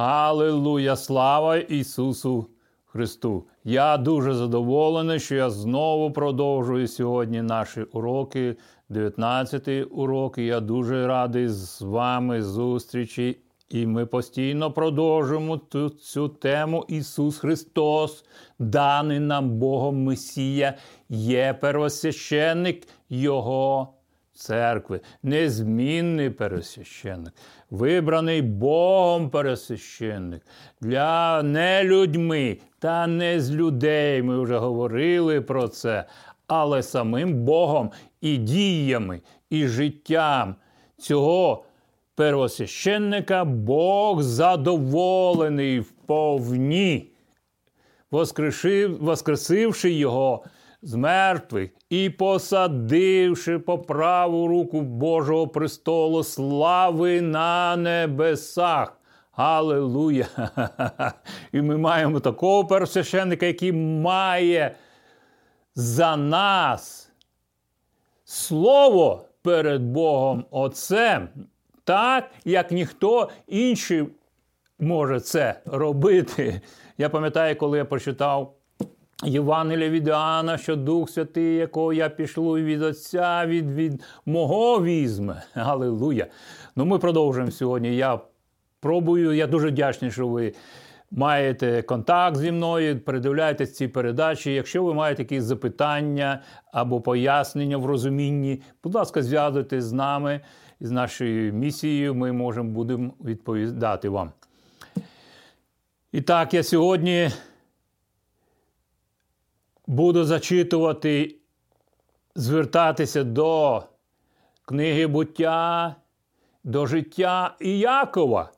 Аллилуйя! Слава Ісусу Христу! Я дуже задоволений, що я знову продовжую сьогодні наші уроки, 19-й урок. Я дуже радий з вами зустрічі. І ми постійно продовжуємо цю, цю тему Ісус Христос, даний нам Богом Месія, є первосвященник Його церкви, незмінний пересвященник, вибраний Богом пересвященник для не людьми та не з людей. Ми вже говорили про це, але самим Богом і діями, і життям цього. Первосвященника Бог задоволений вповні, воскресивши його з мертвих і посадивши по праву руку Божого престолу слави на небесах. Аллилуйя! І ми маємо такого первосвященника, який має за нас слово перед Богом Отцем, так як ніхто інший може це робити. Я пам'ятаю, коли я прочитав Євангелія від Іоанна, що Дух Святий, якого я пішлю від Отця, від від мого візьме. Аллилуйя. Ну, ми продовжуємо сьогодні. Я пробую, я дуже вдячний, що ви маєте контакт зі мною, передивляєтесь ці передачі. Якщо ви маєте якісь запитання або пояснення в розумінні, будь ласка, зв'язуйтесь з нами, з нашою місією, ми можемо будемо відповідати вам. І так, я сьогодні буду зачитувати, звертатися до книги буття, до життя Іякова,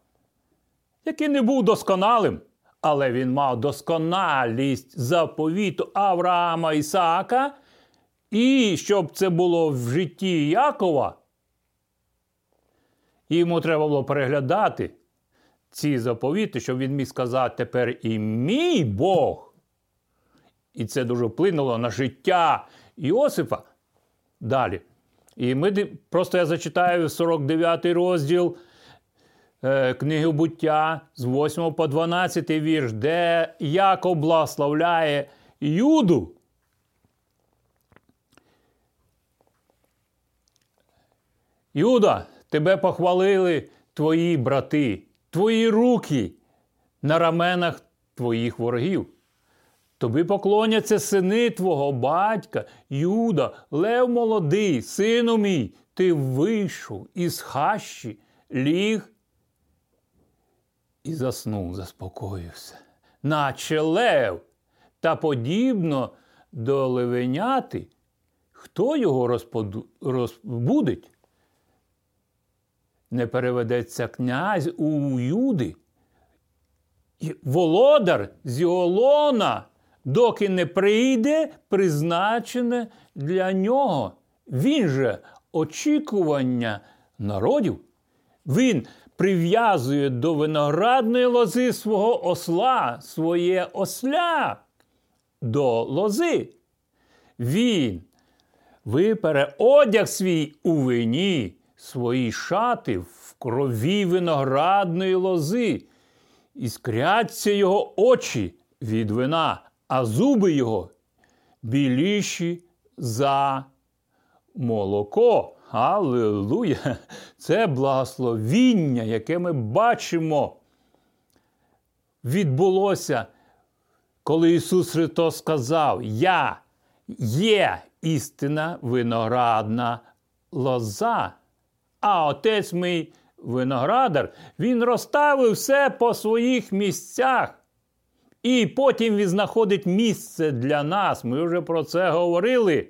який не був досконалим, але він мав досконалість заповіту Авраама Ісаака. І щоб це було в житті Якова, йому треба було переглядати ці заповіти, щоб він міг сказати тепер і мій Бог. І це дуже вплинуло на життя Іосифа. Далі. І ми просто я зачитаю 49 розділ е, книги буття з 8 по 12 вірш, де Яков благословляє Юду. Юда, тебе похвалили твої брати, твої руки на раменах твоїх ворогів. Тобі поклоняться сини твого батька, Юда, Лев молодий, сину мій, ти вийшов із хащі, ліг і заснув, заспокоївся, наче лев, та подібно до левеняти, хто його розподу... розбудить? Не переведеться князь у Юди, володар з його лона доки не прийде призначене для нього. Він же очікування народів. Він прив'язує до виноградної лози свого осла, своє осля до лози. Він випере одяг свій у вині, свої шати в крові виноградної лози, іскряться його очі від вина, а зуби його біліші за молоко. Аллилуйя! Це благословіння, яке ми бачимо, відбулося, коли Ісус Христос сказав: Я є істина виноградна лоза, а отець мій виноградар, Він розставив все по своїх місцях. І потім він знаходить місце для нас. Ми вже про це говорили.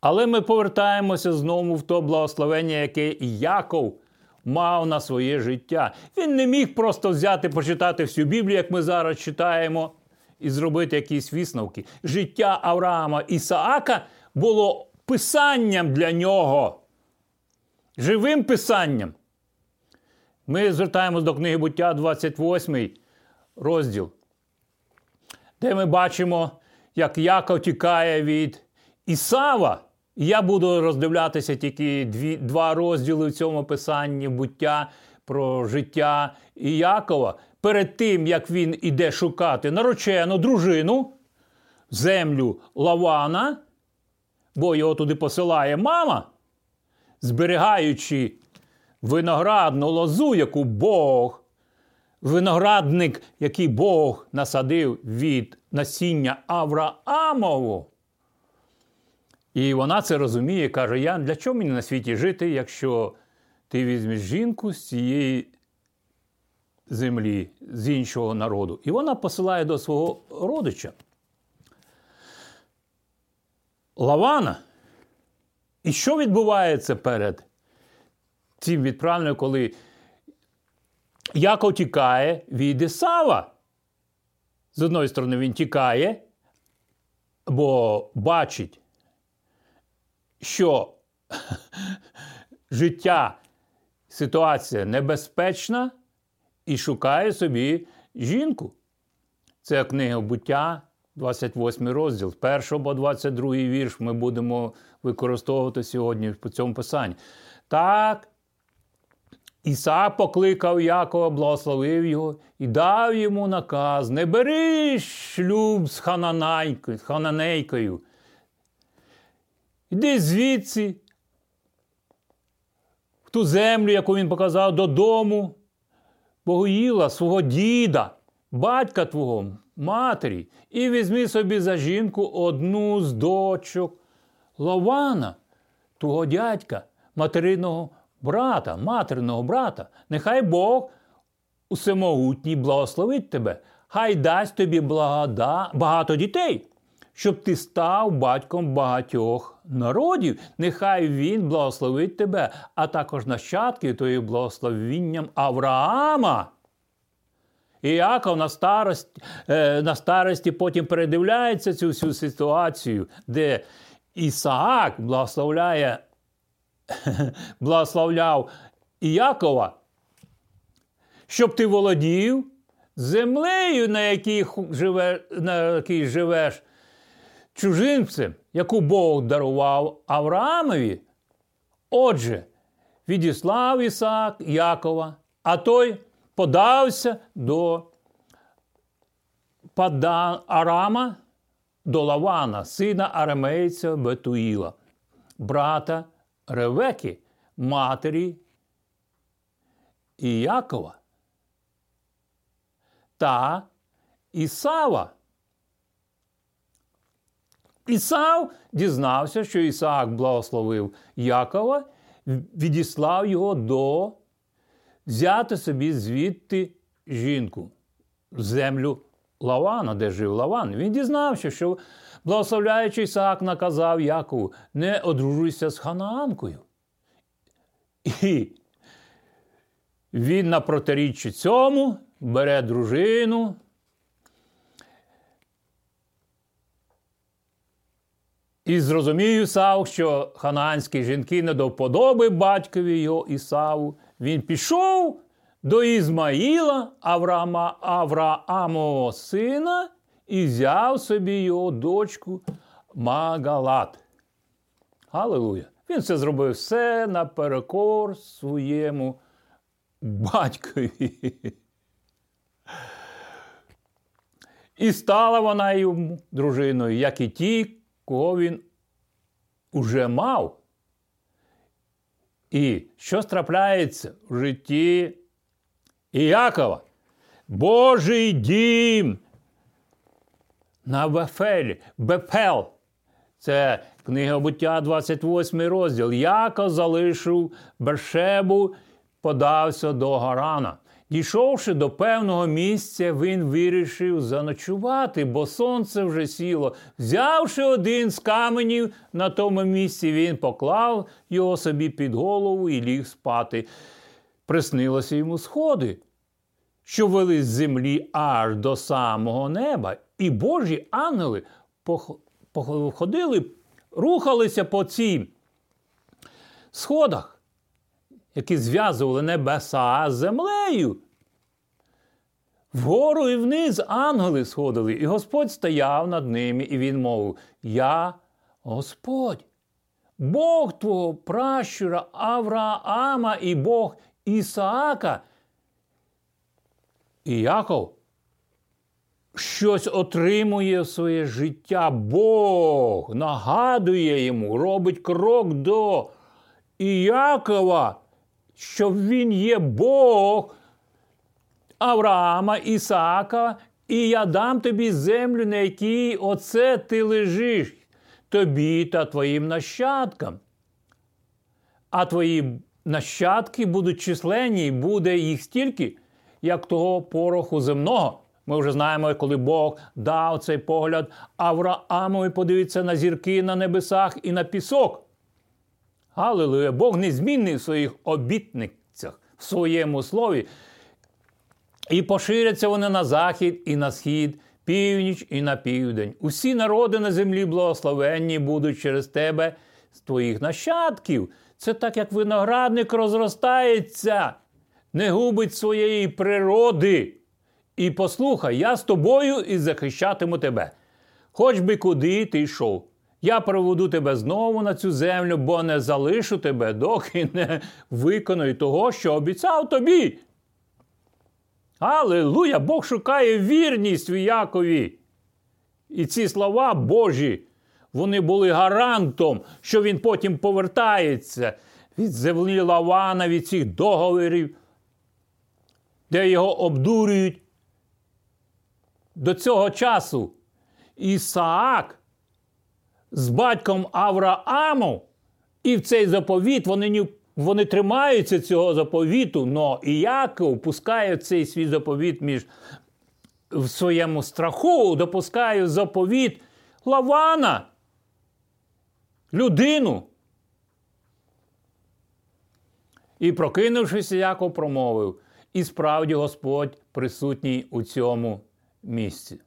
Але ми повертаємося знову в то благословення, яке Яков мав на своє життя. Він не міг просто взяти, почитати всю Біблію, як ми зараз читаємо, і зробити якісь висновки. Життя Авраама Ісаака було писанням для нього. Живим писанням. Ми звертаємось до книги буття 28 розділ, де ми бачимо, як Яков тікає від Ісава. Я буду роздивлятися тільки дві, два розділи в цьому писанні буття про життя Іякова перед тим, як він іде шукати наречену дружину, землю Лавана, бо його туди посилає мама, зберігаючи виноградну лозу, яку Бог, виноградник, який Бог насадив від насіння Авраамову. І вона це розуміє, каже: Я для чого мені на світі жити, якщо ти візьмеш жінку з цієї землі, з іншого народу? І вона посилає до свого родича. Лавана. І що відбувається перед цим відправленням, коли Яков тікає від Ісава? З одної сторони, він тікає, бо бачить, що життя, ситуація небезпечна і шукає собі жінку. Це книга буття, 28 розділ, 1 по 22 вірш ми будемо використовувати сьогодні по цьому писанні. Так, Ісак покликав Якова, благословив його і дав йому наказ: не бери шлюб з хананейкою. Іди звідси, в ту землю, яку він показав додому, Богоїла, свого діда, батька твого, матері, і візьми собі за жінку одну з дочок Лавана, твого дядька, материного брата, материного брата. Нехай Бог усемогутній благословить тебе, хай дасть тобі благода, багато дітей, щоб ти став батьком багатьох народів. Нехай Він благословить тебе, а також нащадки твоїм благословінням Авраама. І Яков на старості, е, на старості потім передивляється цю всю ситуацію, де Ісаак благословляє, благословляв Іякова, щоб ти володів землею, на якій живе, на якій живеш чужинцем, яку Бог дарував Авраамові. Отже, відіслав Ісаак Якова, а той подався до Падан Арама, до Лавана, сина арамейця Бетуїла, брата Ревеки, матері Іякова та Ісава. Ісав дізнався, що Ісаак благословив Якова, відіслав його до взяти собі звідти жінку, землю Лавана, де жив Лаван. Він дізнався, що благословляючий Ісаак наказав Якову, не одружуйся з ханаанкою. І він на протиріччі цьому бере дружину. І зрозумів Ісав, що ханаанські жінки не до вподоби батькові його Ісаву. Він пішов до Ізмаїла, Авраама, Авраамового сина, і взяв собі його дочку Магалат. Галилуя! Він це зробив все наперекор своєму батькові. І стала вона йому дружиною, як і ті, кого він уже мав. І що трапляється в житті Іякова? Божий дім на Бефелі, Бефел. Це книга буття, 28 розділ. Яков залишив Бершебу, подався до Гарана. Дійшовши до певного місця, він вирішив заночувати, бо сонце вже сіло. Взявши один з каменів на тому місці, він поклав його собі під голову і ліг спати. Приснилося йому сходи, що вели з землі аж до самого неба, і божі ангели походили, рухалися по цим сходах які зв'язували небеса з землею. Вгору і вниз ангели сходили, і Господь стояв над ними, і він мовив: Я Господь, Бог твого пращура Авраама і Бог Ісаака. І Яков щось отримує своє життя. Бог нагадує йому, робить крок до Іякова, що він є Бог Авраама, Ісаака, і я дам тобі землю, на якій оце ти лежиш, тобі та твоїм нащадкам. А твої нащадки будуть численні, і буде їх стільки, як того пороху земного. Ми вже знаємо, коли Бог дав цей погляд Авраамові, подивиться на зірки на небесах і на пісок. Аллилуйя! Бог незмінний в своїх обітницях, в своєму слові. І поширяться вони на захід і на схід, північ і на південь. Усі народи на землі благословенні будуть через тебе з твоїх нащадків. Це так, як виноградник розростається, не губить своєї природи. І послухай, я з тобою і захищатиму тебе. Хоч би куди ти йшов. Я приведу тебе знову на цю землю, бо не залишу тебе, доки не виконую того, що обіцяв тобі. Аллилуйя! Бог шукає вірність в Якові. І ці слова Божі, вони були гарантом, що він потім повертається від землі Лавана, від цих договорів, де його обдурюють. До цього часу Ісаак з батьком Авраамом, і в цей заповіт вони вони тримаються цього заповіту, але Іяков пускає цей свій заповіт між в своєму страху, допускає заповіт Лавана, людину. І, прокинувшись, Яков промовив, і справді Господь присутній у цьому місці.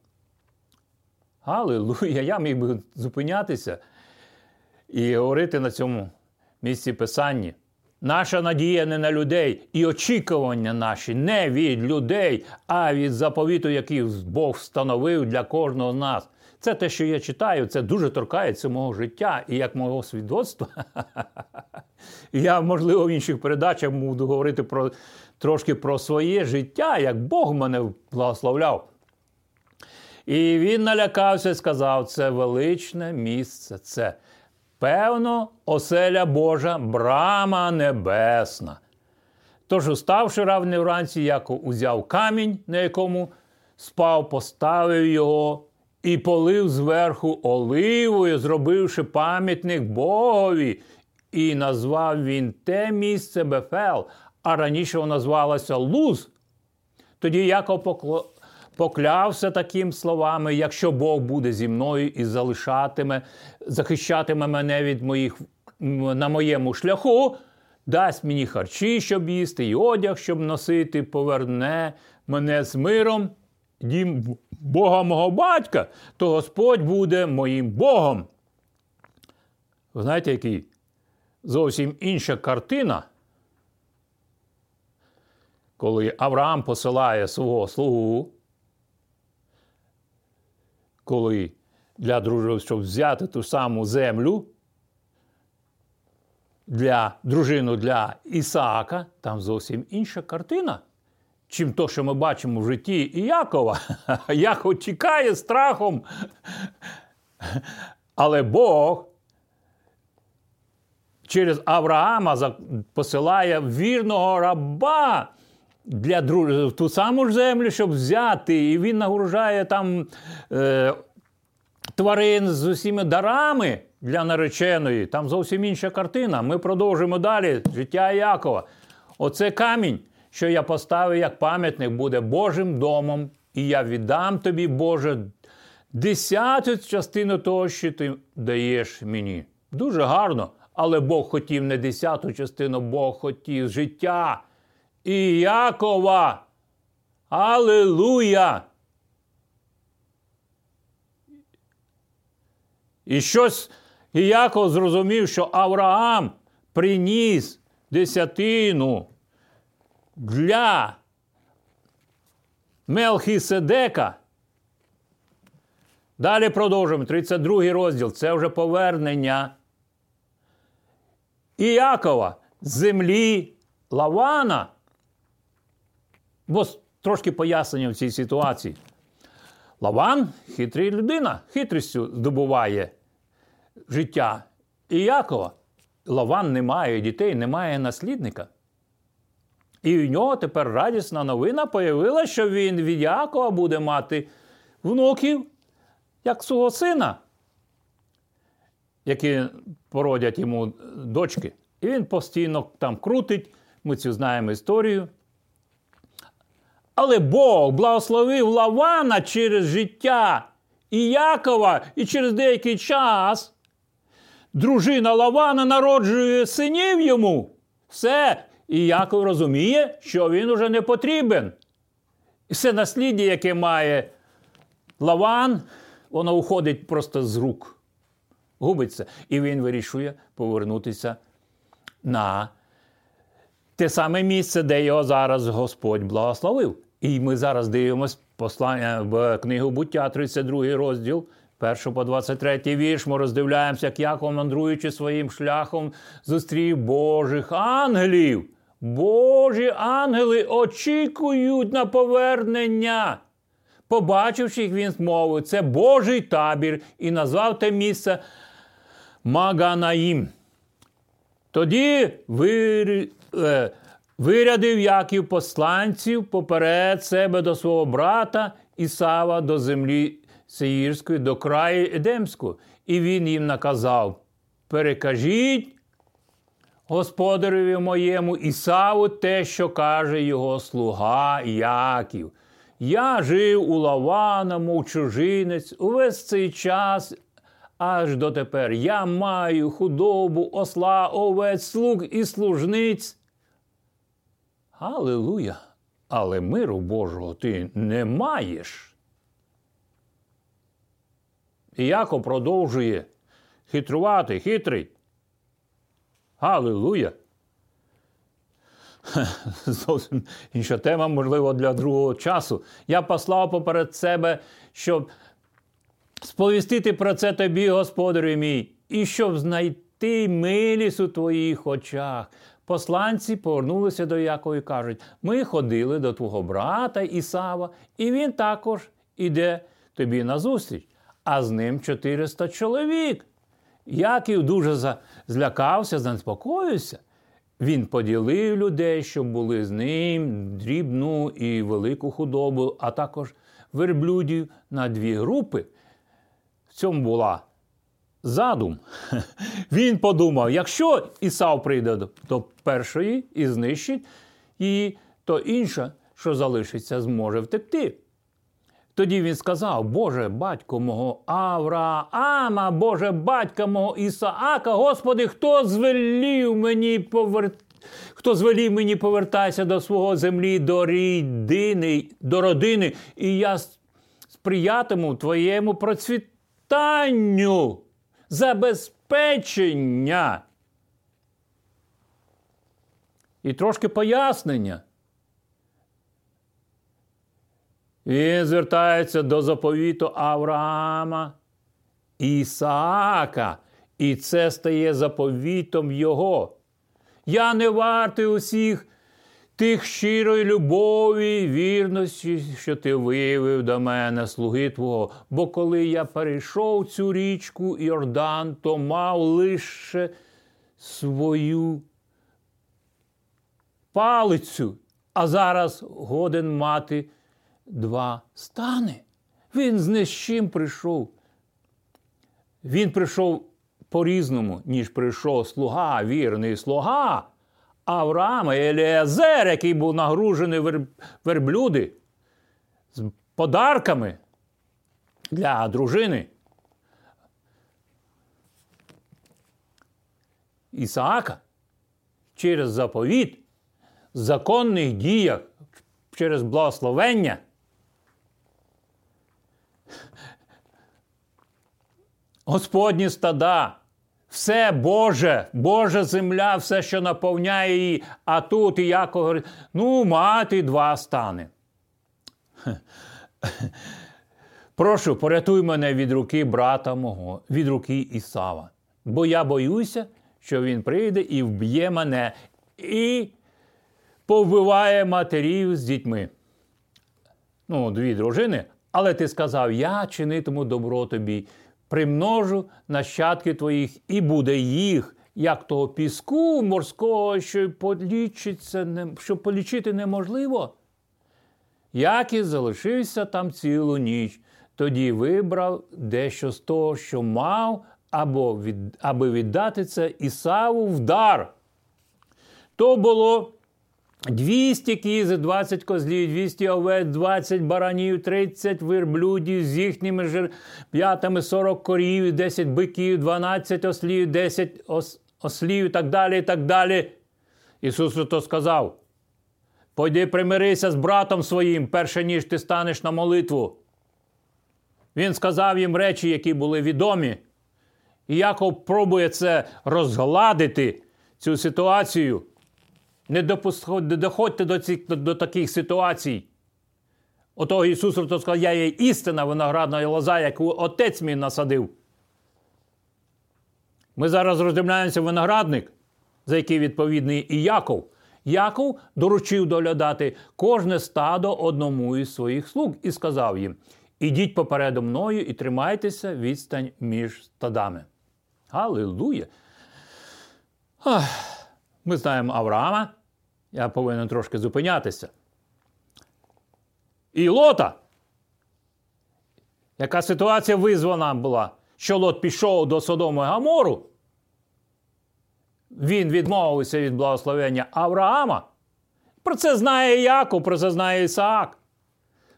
Аллилуйя! Я міг би зупинятися і говорити на цьому місці Писання. Наша надія не на людей, і очікування наші не від людей, а від заповіту, який Бог встановив для кожного з нас. Це те, що я читаю, це дуже торкається мого життя і як мого свідоцтва. Я, можливо, в інших передачах буду говорити про трошки про своє життя, як Бог мене благословляв. І він налякався і сказав: це величне місце, це певно, оселя Божа, брама небесна. Тож, уставши равне вранці, Яков узяв камінь, на якому спав, поставив його і полив зверху оливою, зробивши пам'ятник Богові. І назвав він те місце Бефел, а раніше воно назвалося Луз. Тоді Яков поклявся таким словами: якщо Бог буде зі мною і залишатиме, захищатиме мене від моїх на моєму шляху, дасть мені харчі, щоб їсти, і одяг, щоб носити, поверне мене з миром, дім Бога мого батька, то Господь буде моїм Богом. Ви знаєте, який зовсім інша картина? Коли Авраам посилає свого слугу коли для дружини, щоб взяти ту саму землю для дружину для Ісаака, там зовсім інша картина, чим то, що ми бачимо в житті Іякова. Яков тікає страхом. Але Бог через Авраама посилає вірного раба для друж... ту саму ж землю, щоб взяти, і він нагружає там е, тварин з усіма дарами для нареченої. Там зовсім інша картина. Ми продовжимо далі життя Якова. Оце камінь, що я поставив як пам'ятник, буде Божим домом, і я віддам тобі, Боже, десяту частину того, що ти даєш мені. Дуже гарно, але Бог хотів не десяту частину, Бог хотів життя. І Якова. Аллилуйя! І щось Іяков зрозумів, що Авраам приніс десятину для Мелхіседека. Далі продовжуємо. 32 розділ. Це вже повернення Іякова з землі Лавана Бо трошки пояснення в цій ситуації. Лаван хитрий людина, хитрістю здобуває життя. І Якова. Лаван не має дітей, не має наслідника. І в нього тепер радісна новина появила, що він від Якова буде мати внуків, як свого сина, які породять йому дочки. І він постійно там крутить, ми цю знаємо історію. Але Бог благословив Лавана через життя і Якова, і через деякий час дружина Лавана народжує синів йому. Все. І Яков розуміє, що він уже не потрібен. І все насліддя, яке має Лаван, воно уходить просто з рук, губиться. І він вирішує повернутися на те саме місце, де його зараз Господь благословив. І ми зараз дивимося послання в книгу буття, 32 розділ, 1 по 23 вірш. Ми роздивляємося, як Яков, мандруючи своїм шляхом, зустрів Божих ангелів. Божі ангели очікують на повернення. Побачивши їх, він змовив, це Божий табір і назвав те місце Маганаїм. Тоді вир... е, вирядив Яків посланців поперед себе до свого брата Ісава до землі Сеїрської, до краю Едемського. І він їм наказав: перекажіть господареві моєму Ісаву те, що каже його слуга Яків. Я жив у Лавана, мов чужинець, увесь цей час аж дотепер. Я маю худобу, осла, овець, слуг і служниць. Аллилуйя! Але миру Божого ти не маєш. І Яков продовжує хитрувати, хитрий. Аллилуйя! Зовсім інша тема, можливо, для другого часу. Я послав поперед себе, щоб сповістити про це тобі, Господарю мій, і щоб знайти милість у твоїх очах. Посланці повернулися до Якова і кажуть: ми ходили до твого брата Ісава, і він також іде тобі назустріч, а з ним 400 чоловік. Яків дуже злякався, занепокоївся. Він поділив людей, щоб були з ним дрібну і велику худобу, а також верблюдів на дві групи. В цьому була задум. Він подумав: якщо Ісав прийде до першої і знищить її, то інша, що залишиться, зможе втекти. Тоді він сказав: Боже, батько мого Авраама, Боже, батька мого Ісаака, Господи, хто звелів мені повер... хто звелів мені повертатися до свого землі, до рідини, до родини, і я сприятиму твоєму процвітанню, забезпечення. І трошки пояснення. Він звертається до заповіту Авраама Ісаака, і це стає заповітом Його. Я не вартий усіх тих щирої любові, вірності, що ти виявив до мене, слуги Твого. Бо коли я перейшов цю річку Йордан, то мав лише свою палицю, а зараз годен мати два стани. Він з не прийшов. Він прийшов по-різному, ніж прийшов слуга, вірний слуга Авраама Еліазер, який був нагружений верблюди з подарками для дружини. Ісаака через заповіт, законних діях, через благословення. Господні стада, все Боже, Божа земля, все, що наповняє її, а тут і Яков говорить, ну, мати два стани. Прошу, порятуй мене від руки брата мого, від руки Ісава. Бо я боюся, що він прийде і вб'є мене, і повбиває матерів з дітьми. Ну, дві дружини, але ти сказав: Я чинитиму добро тобі, примножу нащадки твоїх, і буде їх, як того піску морського, що полічиться, що полічити неможливо. Яків залишився там цілу ніч, тоді вибрав дещо з того, що мав, або від, аби віддати це Ісаву в дар. То було 200 кіз, 20 козлів, 200 овець, 20 баранів, 30 верблюдів з їхніми жерп'ятами, 40 корів, 10 биків, 12 ослів, 10 ос, ослів і так далі. і так далі. Ісус то сказав: Пойди примирися з братом своїм, перше ніж ти станеш на молитву. Він сказав їм речі, які були відомі. І Яков пробує це розгладити, цю ситуацію. Не, доходьте до цих, до, таких ситуацій. Отого Ісус то сказав, я є істина виноградна лоза, яку отець мій насадив. Ми зараз роздивляємося виноградник, за який відповідний і Яков. Яков доручив доглядати кожне стадо одному із своїх слуг і сказав їм: Ідіть попереду мною і тримайтеся відстань між стадами. Аллилуйя! Ми знаємо Авраама. Я повинен трошки зупинятися. І Лота. Яка ситуація визвана була, що Лот пішов до Содому і Гамору? Він відмовився від благословення Авраама. Про це знає Яков, про це знає Ісаак.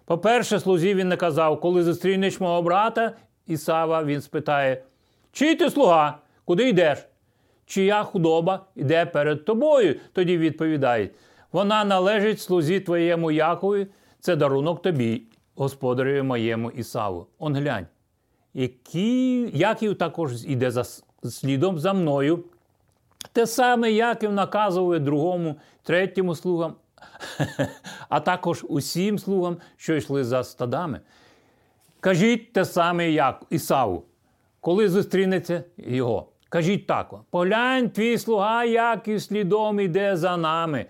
По-перше, слузі він не казав, коли зустрінеш мого брата, Ісава він спитає, чий ти слуга, куди йдеш? Чия худоба йде перед тобою? Тоді відповідають, вона належить слузі твоєму Якові, це дарунок тобі, господареві моєму Ісаву. Он глянь. Який, Яків також йде за слідом за мною. Те саме Яків наказує другому, третьому слугам, а також усім слугам, що йшли за стадами. Кажіть те саме як Ісаву, коли зустрінеться його. Кажіть так: поглянь, твій слуга, Яків слідом іде за нами.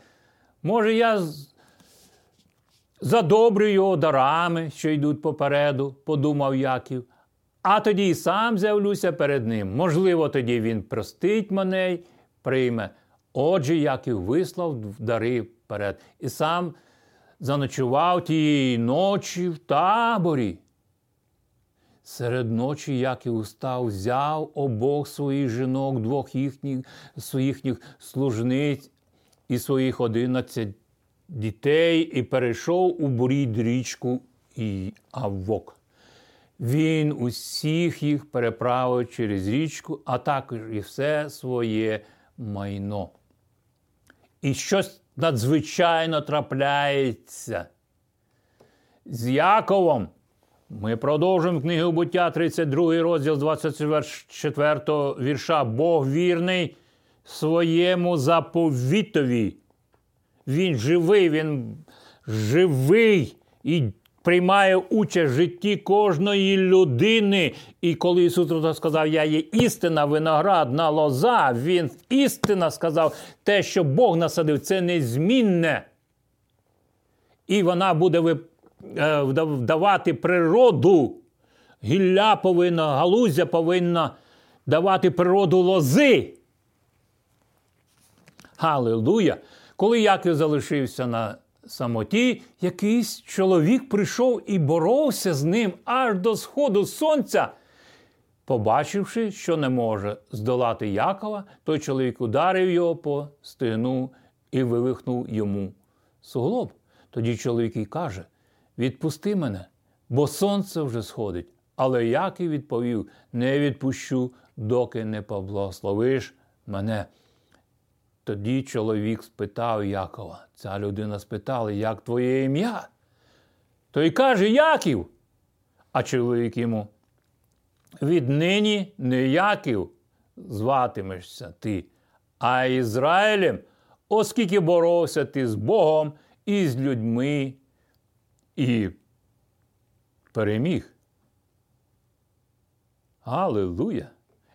Може, я задобрю його дарами, що йдуть попереду, подумав Яків. А тоді і сам з'явлюся перед ним. Можливо, тоді він простить мене прийме. Отже, Яків вислав дари вперед і сам заночував тієї ночі в таборі. Серед ночі Яків устав, взяв обох своїх жінок, двох їхніх своїхніх служниць і своїх одинадцять дітей, і перейшов у бурід річку і Аввок. Він усіх їх переправив через річку, а також і все своє майно. І щось надзвичайно трапляється. З Яковом ми продовжуємо книгу буття, 32 розділ 24 вірша. Бог вірний своєму заповітові. Він живий, він живий і приймає участь в житті кожної людини. І коли Ісус сказав, Я є істина, виноградна лоза, Він істина сказав, те, що Бог насадив, це незмінне. І вона буде е, вдавати природу. Гілля повинна, галузя повинна давати природу лози. Галилуя! Коли Яків залишився на самоті якийсь чоловік прийшов і боровся з ним аж до сходу сонця. Побачивши, що не може здолати Якова, той чоловік ударив його по стигну і вивихнув йому суглоб. Тоді чоловік і каже: Відпусти мене, бо сонце вже сходить. Але Яків відповів: Не відпущу, доки не поблагословиш мене. Тоді чоловік спитав Якова. Ця людина спитала, як твоє ім'я? Той каже Яків. А чоловік йому. Віднині не Яків зватимешся ти, а Ізраїлем, оскільки боровся ти з Богом і з людьми і переміг. Аллилуйя!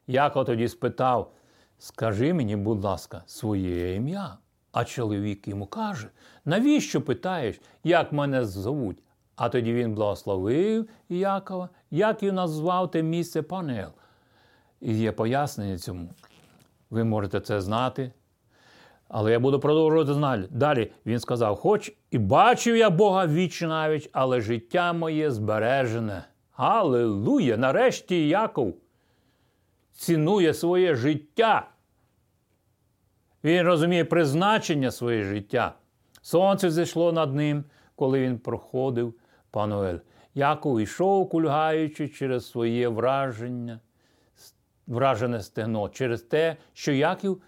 Яков тоді спитав. Скажи мені, будь ласка, своє ім'я. А чоловік йому каже: навіщо питаєш, як мене зовуть? А тоді він благословив Якова, як і назвав те місце Панел. І є пояснення цьому. Ви можете це знати. Але я буду продовжувати. Далі він сказав: Хоч і бачив я Бога віч навіть, але життя моє збережене. Аллилуйя! Нарешті Яков цінує своє життя. Він розуміє призначення своє життя. Сонце зійшло над ним, коли він проходив Пануель. Яков йшов, кульгаючи через своє враження, вражене стегно, через те, що Яків,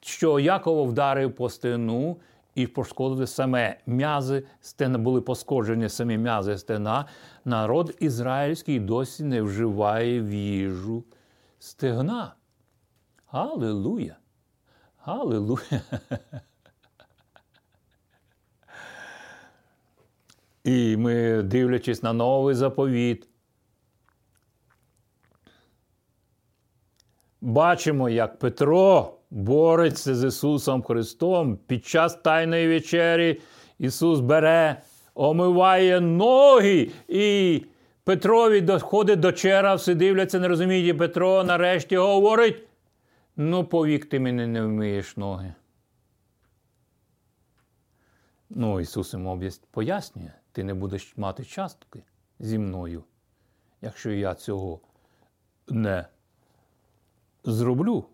що Якова вдарив по стегну і пошкодили саме м'язи стена, були пошкоджені самі м'язи стена. Народ ізраїльський досі не вживає в їжу стегна. Аллилуйя! Аллилуйя! І ми, дивлячись на новий заповіт, бачимо, як Петро бореться з Ісусом Христом під час Тайної вечері. Ісус бере, омиває ноги, і Петрові доходить до чера, всі дивляться, не розуміють, і Петро нарешті говорить: ну, повік ти мене не вмиєш ноги. Ну, Ісус йому пояснює, ти не будеш мати частки зі мною, якщо я цього не зроблю.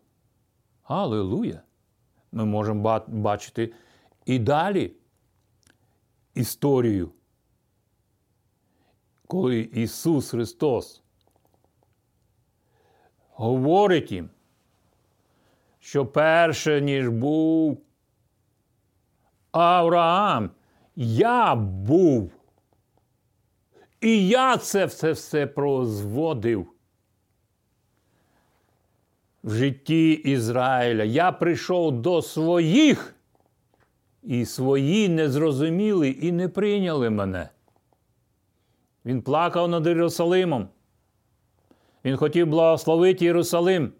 Аллилуйя! Ми можемо бачити і далі історію, коли Ісус Христос говорить їм, що перше, ніж був Авраам, я був. І я це все все прозводив в житті Ізраїля. Я прийшов до своїх, і свої не зрозуміли і не прийняли мене. Він плакав над Єрусалимом. Він хотів благословити Єрусалим.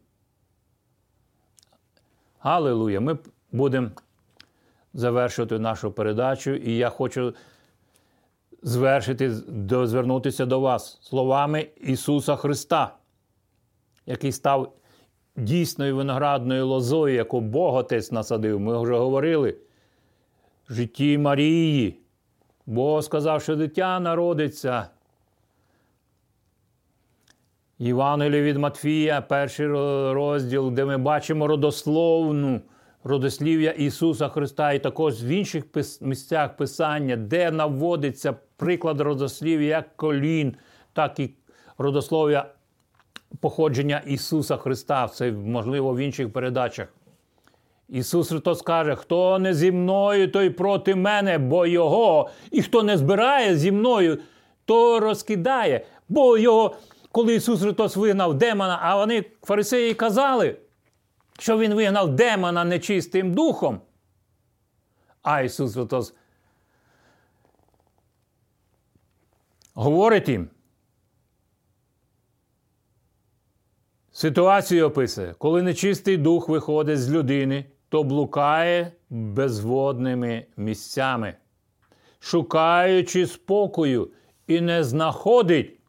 Аллилуйя! Ми будемо завершувати нашу передачу, і я хочу звершити, звернутися до вас словами Ісуса Христа, який став дійсною виноградною лозою, яку Бог Отець насадив. Ми вже говорили. В житті Марії. Бог сказав, що дитя народиться. Євангеліє від Матфія, перший розділ, де ми бачимо родословну родослів'я Ісуса Христа, і також в інших місцях Писання, де наводиться приклад родослів'я як колін, так і родослов'я походження Ісуса Христа. Це можливо в інших передачах. Ісус Христос каже, хто не зі мною, той проти мене, бо Його, і хто не збирає зі мною, то розкидає. Бо його, коли Ісус Христос вигнав демона, а вони фарисеї казали, що Він вигнав демона нечистим духом. А Ісус Христос говорить їм, Ситуацію описує, коли нечистий дух виходить з людини, то блукає безводними місцями, шукаючи спокою і не знаходить.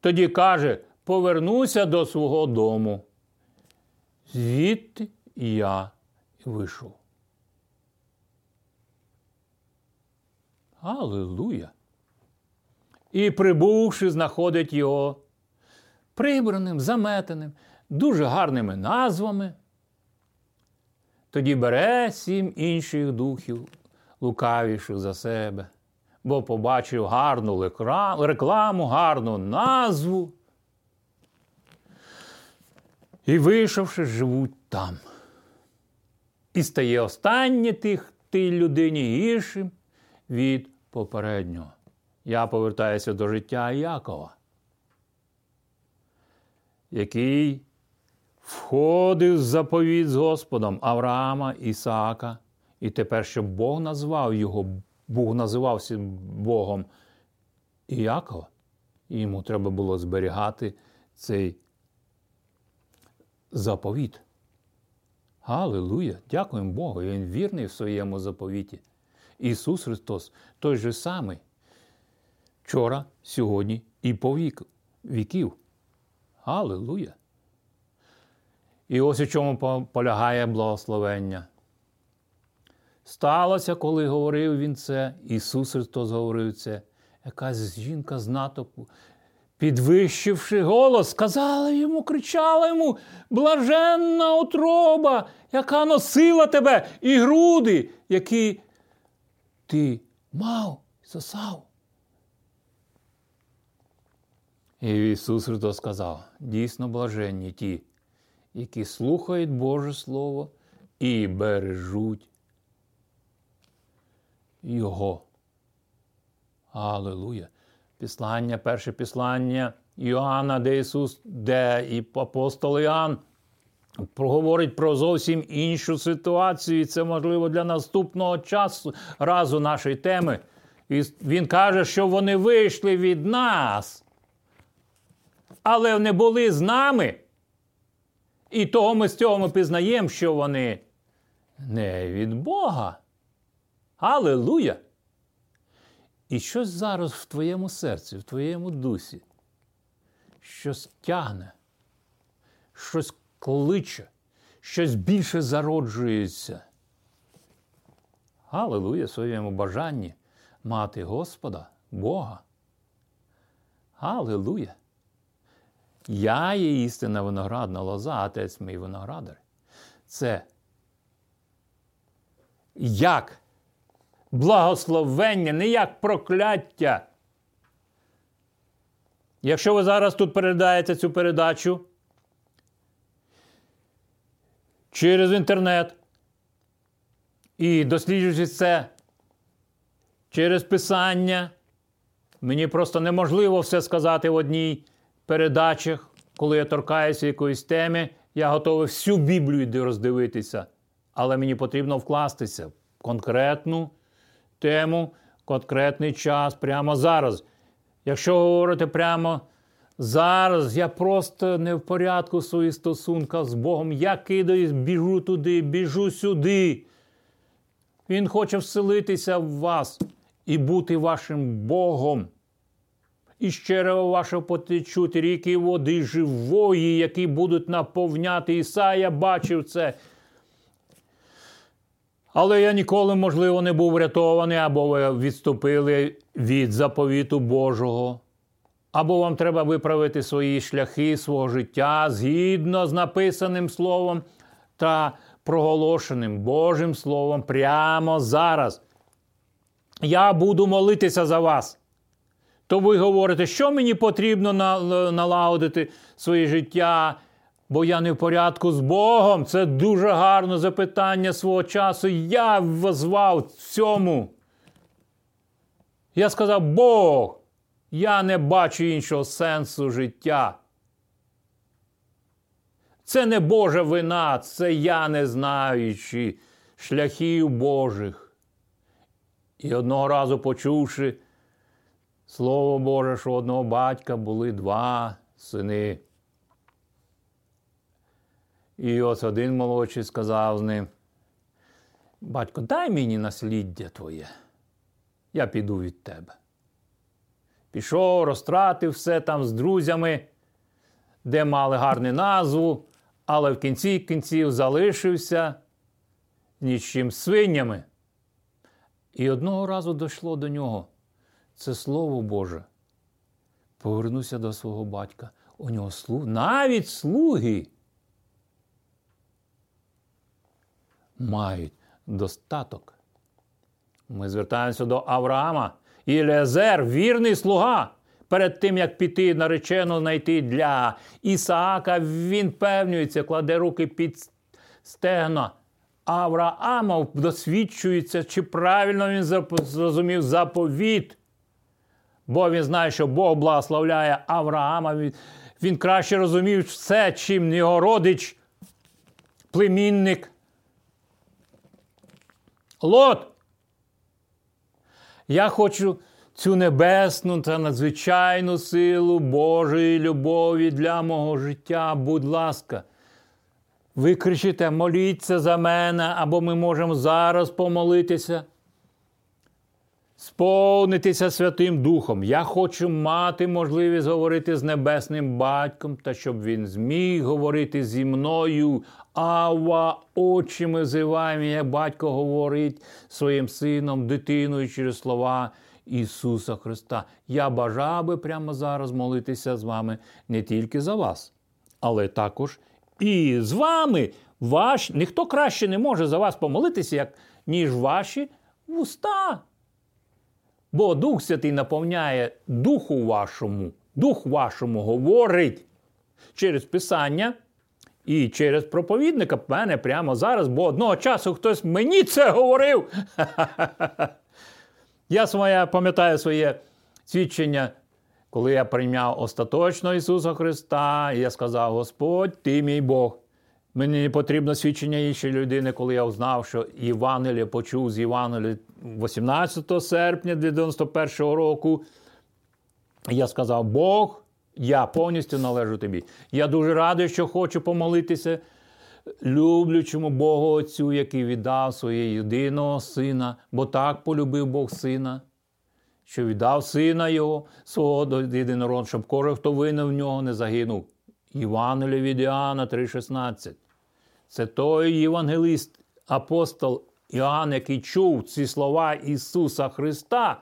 Тоді каже: повернуся до свого дому. Звідти я вийшов. Аллилуйя! І прибувши, знаходить його прибраним, заметеним, дуже гарними назвами. Тоді бере сім інших духів, лукавіших за себе, бо побачив гарну рекламу, гарну назву. І, вийшовши, живуть там. І стає останнє тих тій людині гіршим від попереднього. Я повертаюся до життя Якова який входив в заповіт з Господом Авраама, Ісаака, і тепер, щоб Бог назвав його, Бог називався Богом Іакова, і йому треба було зберігати цей заповіт. Аллилуйя! Дякуємо Богу. Він вірний в своєму заповіті. Ісус Христос той же самий. Вчора, сьогодні і по вік, віків. Аллилуйя! І ось у чому полягає благословення. Сталося, коли говорив він це, Ісус Христос говорив це, якась жінка з натовпу, підвищивши голос, сказала йому, кричала йому, блаженна утроба, яка носила тебе, і груди, які ти мав, сосав. Ісус Христос сказав: дійсно блаженні ті, які слухають Боже Слово і бережуть Його. Аллилуйя! Післання, перше післання Іоанна, де Ісус, де і апостол Іоанн проговорить про зовсім іншу ситуацію, і це можливо для наступного часу разу нашої теми. І Він каже, що вони вийшли від нас, але не були з нами. І того ми з цього ми пізнаємо, що вони не від Бога. Аллилуйя! І щось зараз в твоєму серці, в твоєму дусі, щось тягне, щось кличе, щось більше зароджується. Аллилуйя своєму бажанні мати Господа, Бога. Аллилуйя! Я є істинна виноградна лоза, отець мій виноградар. Це як благословення, не як прокляття. Якщо ви зараз тут передаєте цю передачу через інтернет і досліджуючи це через писання, мені просто неможливо все сказати в одній передачах, коли я торкаюся якоїсь теми, я готовий всю Біблію роздивитися, але мені потрібно вкластися в конкретну тему, конкретний час, прямо зараз. Якщо говорити прямо зараз, я просто не в порядку своїх стосунках з Богом. Я кидаюсь, біжу туди, біжу сюди. Він хоче вселитися в вас і бути вашим Богом. І з вашого потечуть ріки води живої, які будуть наповняти. Ісая бачив це. Але я ніколи, можливо, не був врятований, або ви відступили від заповіту Божого. Або вам треба виправити свої шляхи свого життя згідно з написаним словом та проголошеним Божим Словом прямо зараз. Я буду молитися за вас. То ви говорите, що мені потрібно налагодити своє життя, бо я не в порядку з Богом. Це дуже гарне запитання свого часу. Я возвав цьому. Я сказав, Бог, я не бачу іншого сенсу життя. Це не Божа вина, це я не знаючи шляхів Божих. І одного разу почувши Слово Боже, що одного батька були два сини. І ось один молодший сказав з ним: Батько, дай мені насліддя твоє, я піду від тебе. Пішов, розтратив все там з друзями, де мали гарну назву, але в кінці кінців залишився нічим свинями. І одного разу дійшло до нього це Слово Боже. Повернуся до свого батька. У нього слуг, навіть слуги мають достаток. Ми звертаємося до Авраама. Ілезер, вірний слуга. Перед тим, як піти наречену знайти для Ісаака, він певнюється, кладе руки під стегна. Авраама досвідчується, чи правильно він зрозумів заповіт. Бо він знає, що Бог благословляє Авраама. Він, краще розумів все, чим його родич, племінник. Лот. Я хочу цю небесну та надзвичайну силу Божої любові для мого життя. Будь ласка, ви кричите, моліться за мене, або ми можемо зараз помолитися. Сповнитися Святим Духом. Я хочу мати можливість говорити з Небесним Батьком, та щоб він зміг говорити зі мною. Ава, очі ми зиваємо, як батько говорить своїм сином, дитиною через слова Ісуса Христа. Я бажав би прямо зараз молитися з вами не тільки за вас, але також і з вами. Ваш, Ніхто краще не може за вас помолитися, як, ніж ваші вуста. Бо Дух Святий наповняє Духу вашому, Дух вашому говорить через Писання і через проповідника мене прямо зараз, бо одного часу хтось мені це говорив. Я своє, пам'ятаю своє свідчення, коли я прийняв остаточно Ісуса Христа, і я сказав: Господь, Ти мій Бог. Мені потрібно свідчення іншої людини, коли я узнав, що Євангелія почув з Євангелія 18 серпня 91 року. Я сказав: Бог, я повністю належу тобі. Я дуже радий, що хочу помолитися люблючому Богу Отцю, який віддав своє єдиного сина, бо так полюбив Бог сина, що віддав сина Його, свого єдинородного, щоб кожен, хто винен в нього, не загинув. Євангелія від Іоанна 3,16. Це той євангелист, апостол Іоанн, який чув ці слова Ісуса Христа.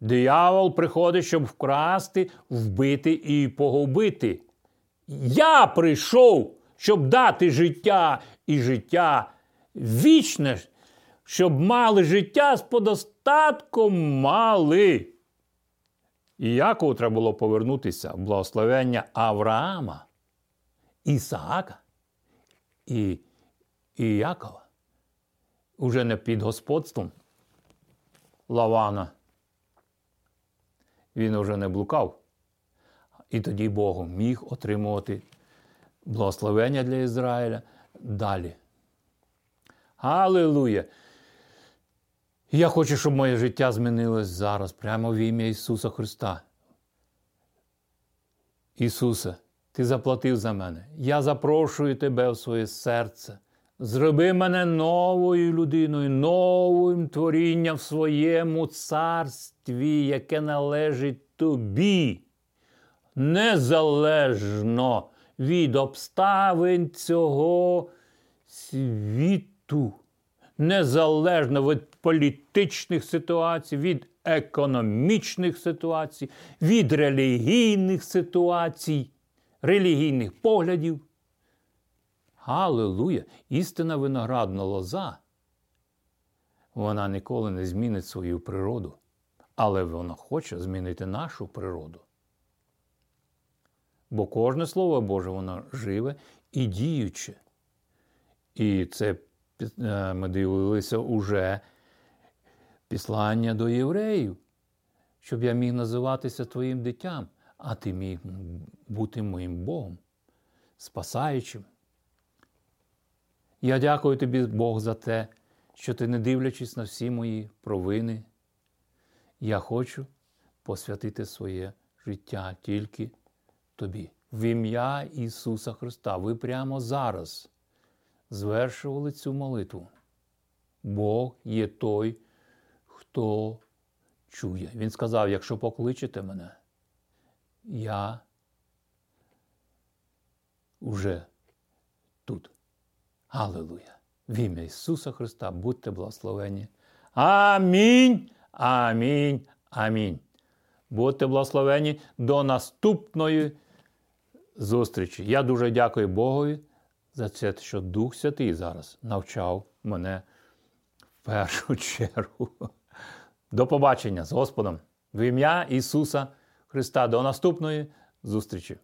Диявол приходить, щоб вкрасти, вбити і погубити. Я прийшов, щоб дати життя і життя вічне, щоб мали життя з подостатком мали. І Якову треба було повернутися в благословення Авраама, Ісаака і, і Якова. Уже не під господством Лавана. Він уже не блукав. І тоді Бог міг отримувати благословення для Ізраїля далі. Я хочу, щоб моє життя змінилось зараз, прямо в ім'я Ісуса Христа. Ісусе, Ти заплатив за мене. Я запрошую Тебе в своє серце. Зроби мене новою людиною, новим творінням в своєму царстві, яке належить тобі, незалежно від обставин цього світу, незалежно від політичних ситуацій, від економічних ситуацій, від релігійних ситуацій, релігійних поглядів. Аллилуйя! Істина виноградна лоза. Вона ніколи не змінить свою природу, але вона хоче змінити нашу природу. Бо кожне слово Боже, воно живе і діюче. І це ми дивилися уже післання до євреїв, щоб я міг називатися твоїм дитям, а ти міг бути моїм Богом, спасаючим. Я дякую тобі, Бог, за те, що ти, не дивлячись на всі мої провини, я хочу посвятити своє життя тільки тобі. В ім'я Ісуса Христа. Ви прямо зараз звершували цю молитву. Бог є той, хто чує. Він сказав: якщо покличете мене, я вже тут. Аллилуйя! В ім'я Ісуса Христа будьте благословені. Амінь. Амінь. Амінь. Будьте благословені до наступної зустрічі. Я дуже дякую Богові за це, що Дух Святий зараз навчав мене в першу чергу. До побачення з Господом в ім'я Ісуса Христа. До наступної зустрічі.